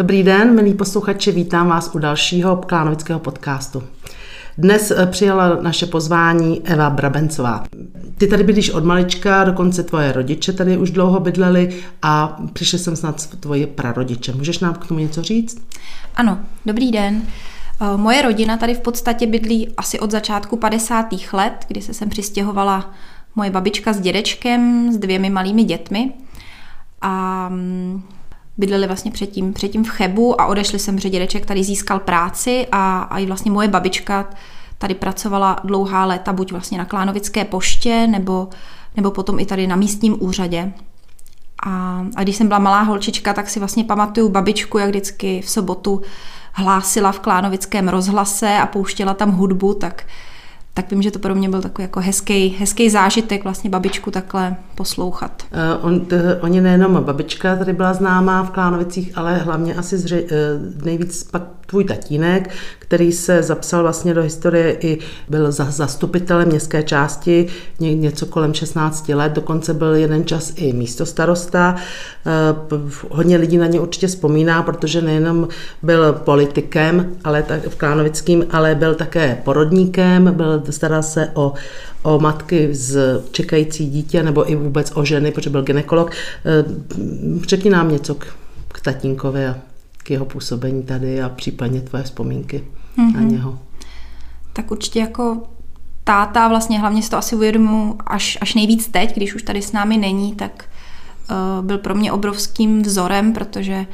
Dobrý den, milí posluchači, vítám vás u dalšího Klánovického podcastu. Dnes eh, přijala naše pozvání Eva Brabencová. Ty tady bydlíš od malička, dokonce tvoje rodiče tady už dlouho bydleli a přišli jsem snad tvoje prarodiče. Můžeš nám k tomu něco říct? Ano, dobrý den. Eh, moje rodina tady v podstatě bydlí asi od začátku 50. let, kdy se sem přistěhovala moje babička s dědečkem, s dvěmi malými dětmi. A mm, bydleli vlastně předtím, předtím v Chebu a odešli jsem, že dědeček tady získal práci a, a i vlastně moje babička tady pracovala dlouhá léta buď vlastně na Klánovické poště nebo, nebo potom i tady na místním úřadě. A, a když jsem byla malá holčička, tak si vlastně pamatuju babičku, jak vždycky v sobotu hlásila v Klánovickém rozhlase a pouštěla tam hudbu, tak tak vím, že to pro mě byl takový jako hezký, hezký zážitek vlastně babičku takhle poslouchat. Uh, on, t, oni nejenom babička tady byla známá v Klánovicích, ale hlavně asi zři, uh, nejvíc pak tvůj tatínek, který se zapsal vlastně do historie i byl za, zastupitelem městské části ně, něco kolem 16 let, dokonce byl jeden čas i místo starosta. Uh, hodně lidí na ně určitě vzpomíná, protože nejenom byl politikem, ale tak, v Klánovickým, ale byl také porodníkem, byl staral se o, o matky z čekající dítě nebo i vůbec o ženy, protože byl ginekolog. Eh, řekni nám něco k, k tatínkovi a k jeho působení tady a případně tvoje vzpomínky mm-hmm. na mhm. něho. Tak určitě jako táta, vlastně hlavně si to asi uvědomu až, až nejvíc teď, když už tady s námi není, tak uh, byl pro mě obrovským vzorem, protože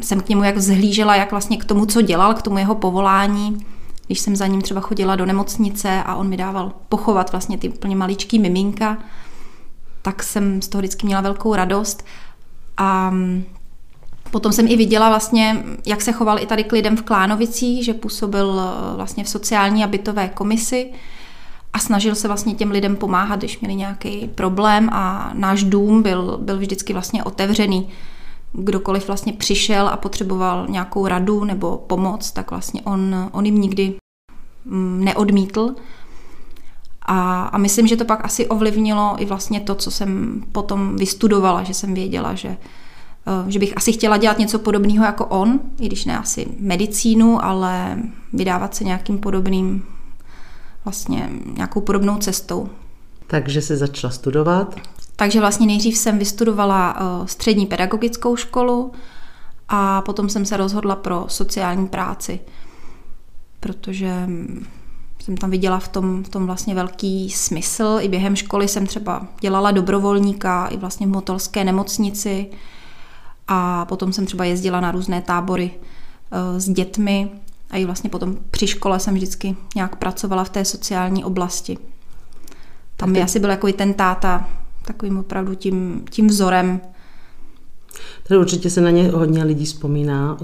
jsem k němu jak vzhlížela, jak vlastně k tomu, co dělal, k tomu jeho povolání, když jsem za ním třeba chodila do nemocnice a on mi dával pochovat vlastně ty úplně maličký miminka, tak jsem z toho vždycky měla velkou radost. A mm, potom jsem i viděla vlastně, jak se choval i tady k lidem v Klánovicích, že působil e, vlastně v sociální a bytové komisi a snažil se vlastně těm lidem pomáhat, když měli nějaký problém a náš dům byl, byl vždycky vlastně otevřený kdokoliv vlastně přišel a potřeboval nějakou radu nebo pomoc, tak vlastně on, on jim nikdy neodmítl. A, a myslím, že to pak asi ovlivnilo i vlastně to, co jsem potom vystudovala, že jsem věděla, že, eh, že bych asi chtěla dělat něco podobného jako on, i když ne asi medicínu, ale vydávat se nějakým podobným, vlastně nějakou podobnou cestou. Takže se začala studovat? Takže vlastně nejdřív jsem vystudovala eh, střední pedagogickou školu a potom jsem se rozhodla pro sociální práci, protože jsem tam viděla v tom, v tom vlastně velký smysl. I během školy jsem třeba dělala dobrovolníka i vlastně v motorské nemocnici a potom jsem třeba jezdila na různé tábory eh, s dětmi a i vlastně potom při škole jsem vždycky nějak pracovala v té sociální oblasti. Tam mi asi byl jako i ten táta takovým opravdu tím, tím vzorem. Tady určitě se na ně hodně lidí vzpomíná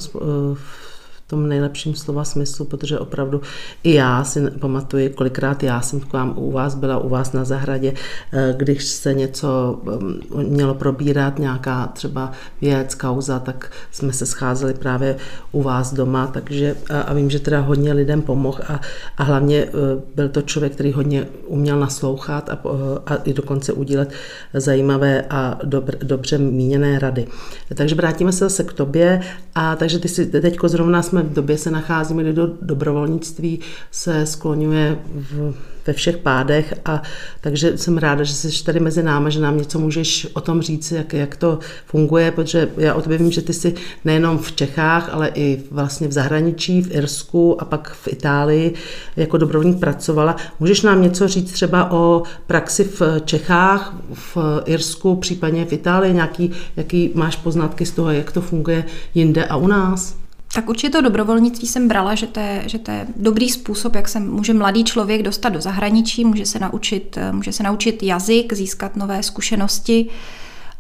v tom nejlepším slova smyslu, protože opravdu i já si pamatuju, kolikrát já jsem k vám u vás byla, u vás na zahradě, eh, když se něco mm, mělo probírat, nějaká třeba věc, kauza, tak jsme se scházeli právě u vás doma, takže a, vím, že teda hodně lidem pomohl a, a hlavně eh, byl to člověk, který hodně uměl naslouchat a, a i dokonce udílet zajímavé a dobr, dobře míněné rady. Takže vrátíme se zase k tobě a takže ty si teďko zrovna jsme v době se nacházíme, kdy do dobrovolnictví se skloňuje v, ve všech pádech a takže jsem ráda, že jsi tady mezi námi, že nám něco můžeš o tom říct, jak, jak to funguje, protože já o tobě vím, že ty jsi nejenom v Čechách, ale i vlastně v zahraničí, v Irsku a pak v Itálii jako dobrovolník pracovala. Můžeš nám něco říct třeba o praxi v Čechách, v Irsku, případně v Itálii, nějaký, jaký máš poznatky z toho, jak to funguje jinde a u nás? Tak určitě to dobrovolnictví jsem brala, že to, je, že to je dobrý způsob, jak se může mladý člověk dostat do zahraničí, může se naučit, může se naučit jazyk, získat nové zkušenosti.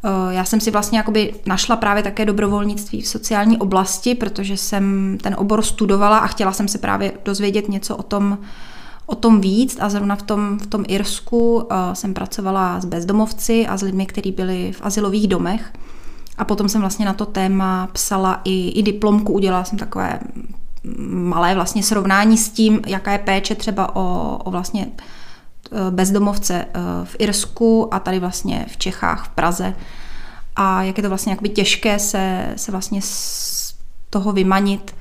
Eh, já jsem si vlastně jakoby našla právě také dobrovolnictví v sociální oblasti, protože jsem ten obor studovala a chtěla jsem se právě dozvědět něco o tom, o tom víc a zrovna v tom, v tom Irsku uh, jsem pracovala s bezdomovci a s lidmi, kteří byli v asilových domech. A potom jsem vlastně na to téma psala i, i diplomku, udělala jsem takové malé vlastně srovnání s tím, jaká je péče třeba o, o vlastně e, bezdomovce e, v Irsku a tady vlastně v Čechách, v Praze. a jak je to vlastně jakoby těžké se, se vlastně z toho vymanit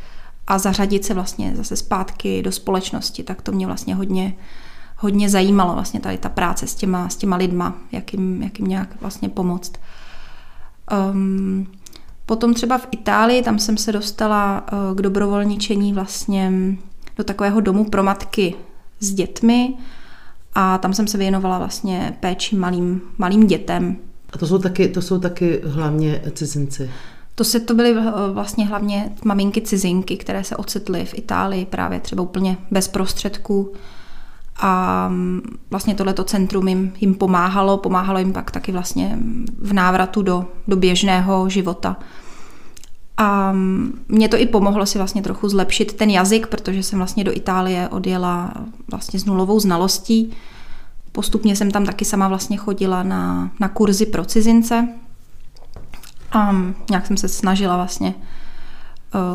a zařadit se vlastně zase zpátky do společnosti, tak to mě vlastně hodně, hodně zajímalo vlastně tady ta práce s těma, s těma lidma, jak jim, jak jim nějak vlastně pomoct. Um, potom třeba v Itálii, tam jsem se dostala uh, k dobrovolničení vlastně do takového domu pro matky s dětmi a tam jsem se věnovala vlastně péči malým, malým dětem. A to jsou taky, to jsou taky hlavně cizinci? To se to byly eh, vlastně hlavně maminky cizinky, které se ocitly v Itálii právě třeba úplně bez prostředků. A mm, vlastně tohleto centrum jim, jim pomáhalo, pomáhalo jim pak taky vlastně v návratu do, do běžného života. A mm, mě to i pomohlo si vlastně trochu zlepšit ten jazyk, protože jsem vlastně do Itálie odjela vlastně s nulovou znalostí. Postupně jsem tam taky sama vlastně chodila na, na kurzy pro cizince, a nějak jsem se snažila vlastně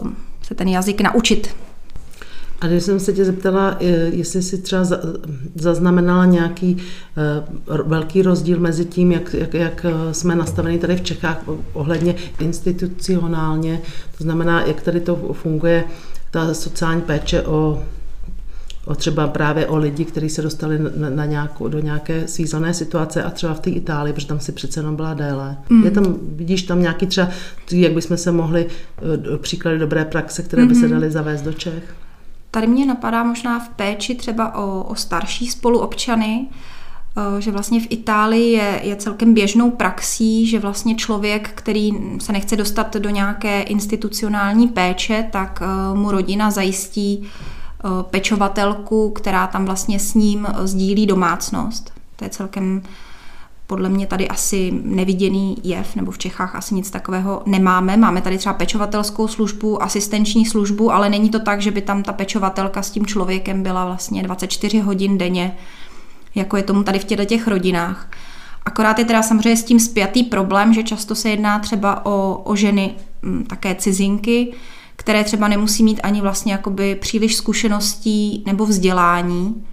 uh, se ten jazyk naučit. A když jsem se tě zeptala, eh, jestli jsi třeba zaznamenala nějaký uh, velký rozdíl mezi tím, jak, jak, jak jsme nastaveni tady v Čechách ohledně institucionálně, to znamená, jak tady to funguje, ta sociální péče o o třeba právě o lidi, kteří se dostali na, na nějakou, do nějaké svízelné situace a třeba v té Itálii, protože tam si přece jenom byla déle. Mm. Je tam, vidíš tam nějaký třeba, jak bychom se mohli, eh, příklady dobré praxe, které by se mhm. daly zavést do Čech? Tady mě napadá možná v péči třeba o, o starší spoluobčany, eh, že vlastně v Itálii je, je celkem běžnou praxí, že vlastně člověk, který se nechce dostat do nějaké institucionální péče, tak eh, mu rodina zajistí Eh, pečovatelku, která tam vlastně s ním sdílí domácnost. To je celkem podle mě tady asi neviděný jev, nebo v Čechách asi nic takového nemáme. Máme tady třeba pečovatelskou službu, asistenční službu, ale není to tak, že by tam ta pečovatelka s tím člověkem byla vlastně 24 hodin denně, jako je tomu tady v těchto těch rodinách. Akorát je teda samozřejmě s tím spjatý problém, že často se jedná třeba o, o ženy m, také cizinky, které třeba nemusí mít ani vlastně jakoby příliš zkušeností nebo vzdělání.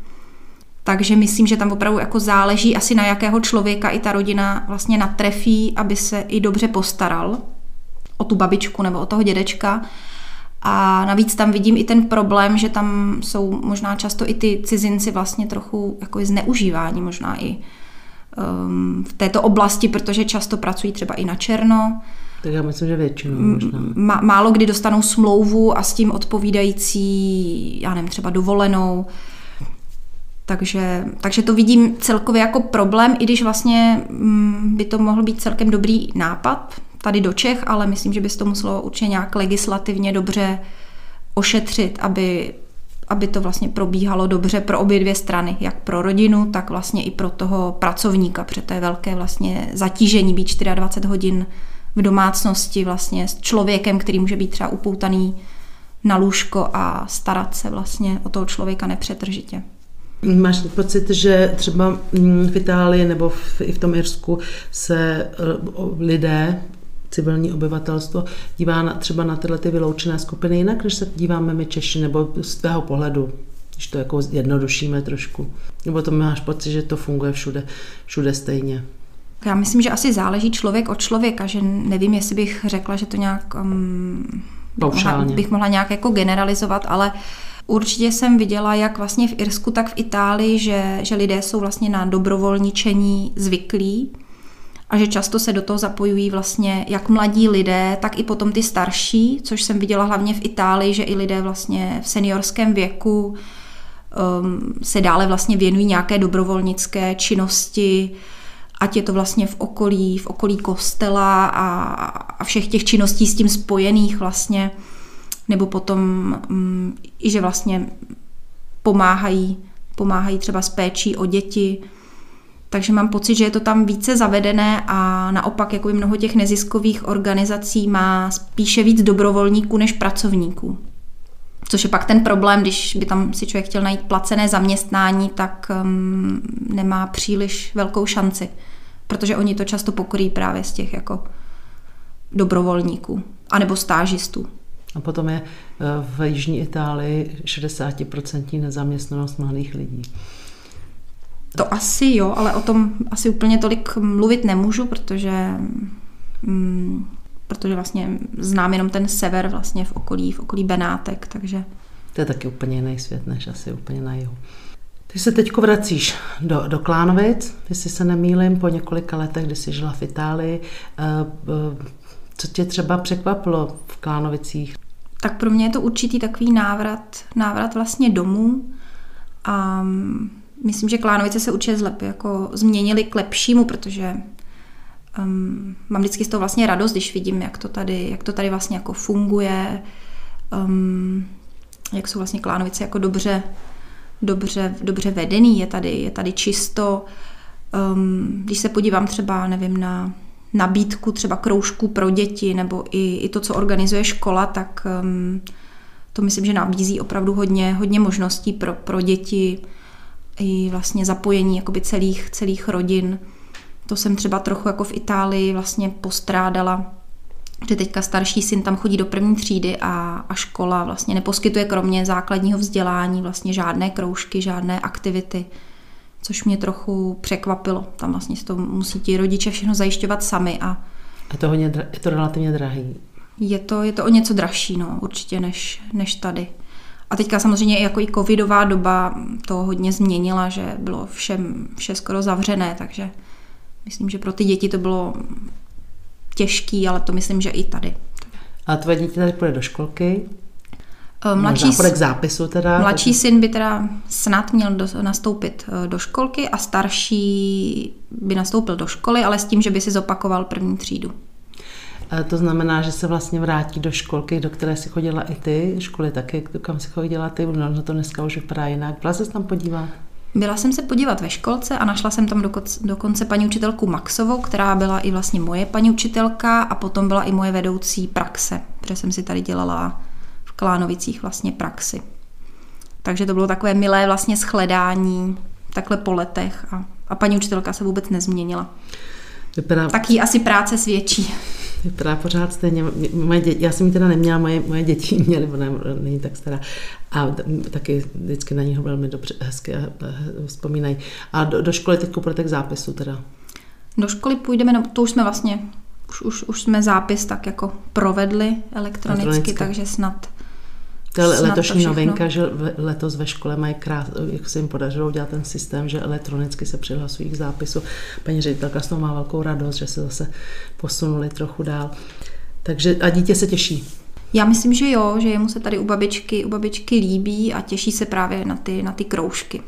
Takže myslím, že tam opravdu jako záleží asi na jakého člověka i ta rodina vlastně natrefí, aby se i dobře postaral o tu babičku nebo o toho dědečka. A navíc tam vidím i ten problém, že tam jsou možná často i ty cizinci vlastně trochu jako zneužívání, možná i um, v této oblasti, protože často pracují třeba i na černo, tak já myslím, že většinou možná. Má, málo kdy dostanou smlouvu a s tím odpovídající, já nevím, třeba dovolenou. Takže, takže to vidím celkově jako problém, i když vlastně mm, by to mohl být celkem dobrý nápad tady do Čech, ale myslím, že by se to muselo určitě nějak legislativně dobře ošetřit, aby, aby to vlastně probíhalo dobře pro obě dvě strany, jak pro rodinu, tak vlastně i pro toho pracovníka, protože to je velké vlastně zatížení být 24 hodin v domácnosti vlastně s člověkem, který může být třeba upoutaný na lůžko a starat se vlastně o toho člověka nepřetržitě. Máš pocit, že třeba mm, v Itálii nebo v, i v tom Irsku se eh, lidé, civilní obyvatelstvo, dívá na, třeba na tyhle ty vyloučené skupiny jinak, než se díváme my Češi, nebo z tvého pohledu, když to jako jednodušíme trošku. Nebo to máš pocit, že to funguje všude, všude stejně? Já myslím, že asi záleží člověk od člověka, že nevím, jestli bych řekla, že to nějak um, mohla, bych mohla nějak jako generalizovat, ale určitě jsem viděla, jak vlastně v Irsku, tak v Itálii, že, že lidé jsou vlastně na dobrovolničení zvyklí a že často se do toho zapojují vlastně jak mladí lidé, tak i potom ty starší, což jsem viděla hlavně v Itálii, že i lidé vlastně v seniorském věku um, se dále vlastně věnují nějaké dobrovolnické činnosti, ať je to vlastně v okolí, v okolí kostela a, a všech těch činností s tím spojených vlastně, nebo potom um, i, že vlastně pomáhají, pomáhají třeba s péčí o děti, takže mám pocit, že je to tam více zavedené a naopak jako mnoho těch neziskových organizací má spíše víc dobrovolníků než pracovníků. Což je pak ten problém, když by tam si člověk chtěl najít placené zaměstnání, tak um, nemá příliš velkou šanci, protože oni to často pokryjí právě z těch jako dobrovolníků anebo stážistů. A potom je eh, v Jižní Itálii 60% nezaměstnanost mladých lidí. To asi jo, ale o tom asi úplně tolik mluvit nemůžu, protože mm, protože vlastně znám jenom ten sever vlastně v okolí, v okolí Benátek, takže... To je taky úplně jiný svět, než asi úplně na jihu. Ty se teď vracíš do, do Klánovic, jestli se nemýlim, po několika letech, kdy jsi žila v Itálii. Eh, eh, co tě třeba překvapilo v Klánovicích? Tak pro mě je to určitý takový návrat, návrat vlastně domů. A mm, myslím, že Klánovice se určitě zlep, jako změnili k lepšímu, protože um, mám vždycky z toho vlastně radost, když vidím, jak to tady, jak to tady vlastně jako funguje, um, jak jsou vlastně Klánovice jako dobře, dobře, dobře vedený, je tady, je tady čisto. Um, když se podívám třeba, nevím, na nabídku třeba kroužku pro děti nebo i, i to, co organizuje škola, tak um, to myslím, že nabízí opravdu hodně, hodně možností pro, pro děti i vlastně zapojení jakoby celých, celých rodin. To jsem třeba trochu jako v Itálii vlastně postrádala, že teďka starší syn tam chodí do první třídy a, a škola vlastně neposkytuje kromě základního vzdělání vlastně žádné kroužky, žádné aktivity, což mě trochu překvapilo. Tam vlastně to musí ti rodiče všechno zajišťovat sami a je to, hodně, je to relativně drahý. Je to, je to o něco dražší, no, určitě, než, než tady. A teďka samozřejmě jako i covidová doba to hodně změnila, že bylo všem, vše skoro zavřené, takže myslím, že pro ty děti to bylo těžký, ale to myslím, že i tady. A tvoje dítě tady půjde do školky? Eh, mladší, zápisu teda. Mladší syn by teda snad měl do, nastoupit eh, do školky a starší by nastoupil do školy, ale s tím, že by si zopakoval první třídu. A to znamená, že se vlastně vrátí do školky, do které si chodila i ty, školy taky, kam si chodila ty, no to dneska už vypadá jinak. Byla se tam podívat? Byla jsem se podívat ve školce a našla jsem tam dokonce paní učitelku Maxovou, která byla i vlastně moje paní učitelka a potom byla i moje vedoucí praxe, protože jsem si tady dělala Klánovicích vlastně praxi. Takže to bylo takové milé vlastně shledání takhle po letech a, a paní učitelka se vůbec nezměnila. Vypadá... Tak jí asi práce svědčí. Vypadá pořád stejně. Moje děti, já jsem ji teda neměla, moje, moje děti měly, ona není tak stará. A taky vždycky na něho velmi dobře, hezky vzpomínají. A do, do školy teď pro tak zápisu teda? Do školy půjdeme, no, to už jsme vlastně, už, už, už jsme zápis tak jako provedli elektronicky, elektronicky. takže snad to je letošní to novinka, že letos ve škole mají krát, jak se jim podařilo udělat ten systém, že elektronicky se přihlasují k zápisu. Paní ředitelka z toho má velkou radost, že se zase posunuli trochu dál. Takže a dítě se těší. Já myslím, že jo, že jemu se tady u babičky, u babičky líbí a těší se právě na ty, na ty kroužky.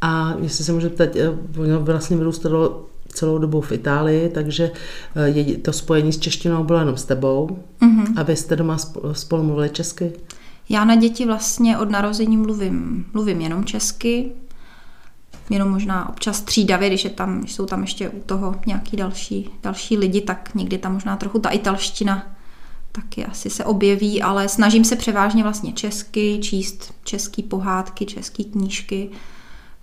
A jestli se můžu ptát, eh, ono vlastně vyrůstalo celou dobu v Itálii, takže eh, je, to spojení s češtinou bylo jenom s tebou. Mm-hmm. A vy jste doma spolu mluvili česky? Já na děti vlastně od narození mluvím, mluvím jenom česky, jenom možná občas střídavě, když, je tam, když jsou tam ještě u toho nějaký další, další lidi, tak někdy tam možná trochu ta italština taky asi se objeví, ale snažím se převážně vlastně česky, číst český pohádky, české knížky,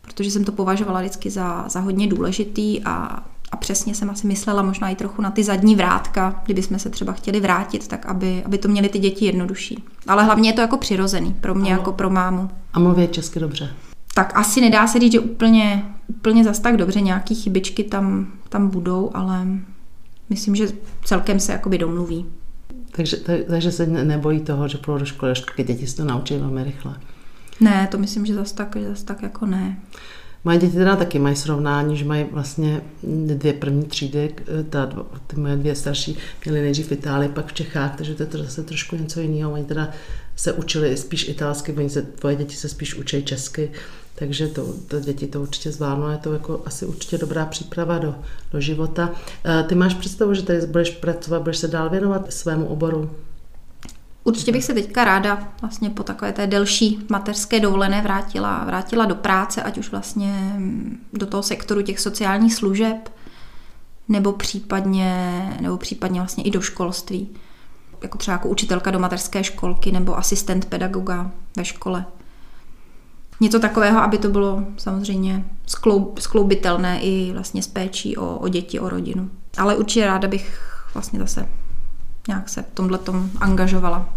protože jsem to považovala vždycky za, za hodně důležitý a a přesně jsem asi myslela možná i trochu na ty zadní vrátka, kdyby jsme se třeba chtěli vrátit, tak aby, aby to měli ty děti jednodušší. Ale hlavně je to jako přirozený pro mě, ano. jako pro mámu. A mluví česky dobře. Tak asi nedá se říct, že úplně, úplně zas tak dobře, nějaký chybičky tam, tam budou, ale myslím, že celkem se jakoby domluví. Takže, takže se nebojí toho, že půjdou do školy, že děti se to naučí velmi rychle. Ne, to myslím, že zase tak, že zas tak jako ne. Moje děti teda taky mají srovnání, že mají vlastně dvě první třídy, ta, ty moje dvě starší měly nejdřív v Itálii, pak v Čechách, takže to je to zase trošku něco jiného. Oni teda se učili spíš italsky, oni se, tvoje děti se spíš učí česky, takže to, to děti to určitě zvládnou, je to jako asi určitě dobrá příprava do, do života. E, ty máš představu, že tady budeš pracovat, budeš se dál věnovat svému oboru? Určitě bych se teďka ráda vlastně po takové té delší mateřské dovolené vrátila, vrátila do práce, ať už vlastně do toho sektoru těch sociálních služeb, nebo případně, nebo případně vlastně i do školství. Jako třeba jako učitelka do mateřské školky nebo asistent pedagoga ve škole. Něco takového, aby to bylo samozřejmě skloub, skloubitelné i vlastně s péčí o, o děti, o rodinu. Ale určitě ráda bych vlastně zase nějak se v tomhle tom angažovala.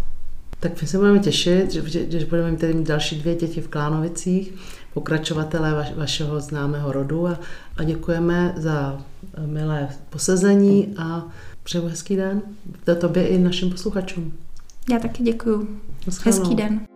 Tak my se budeme těšit, že, že, že budeme mít tady další dvě děti v Klánovicích, pokračovatelé vaš, vašeho známého rodu a, a děkujeme za milé posezení a přeju hezký den. To tobě i našim posluchačům. Já taky děkuju. Hezký den.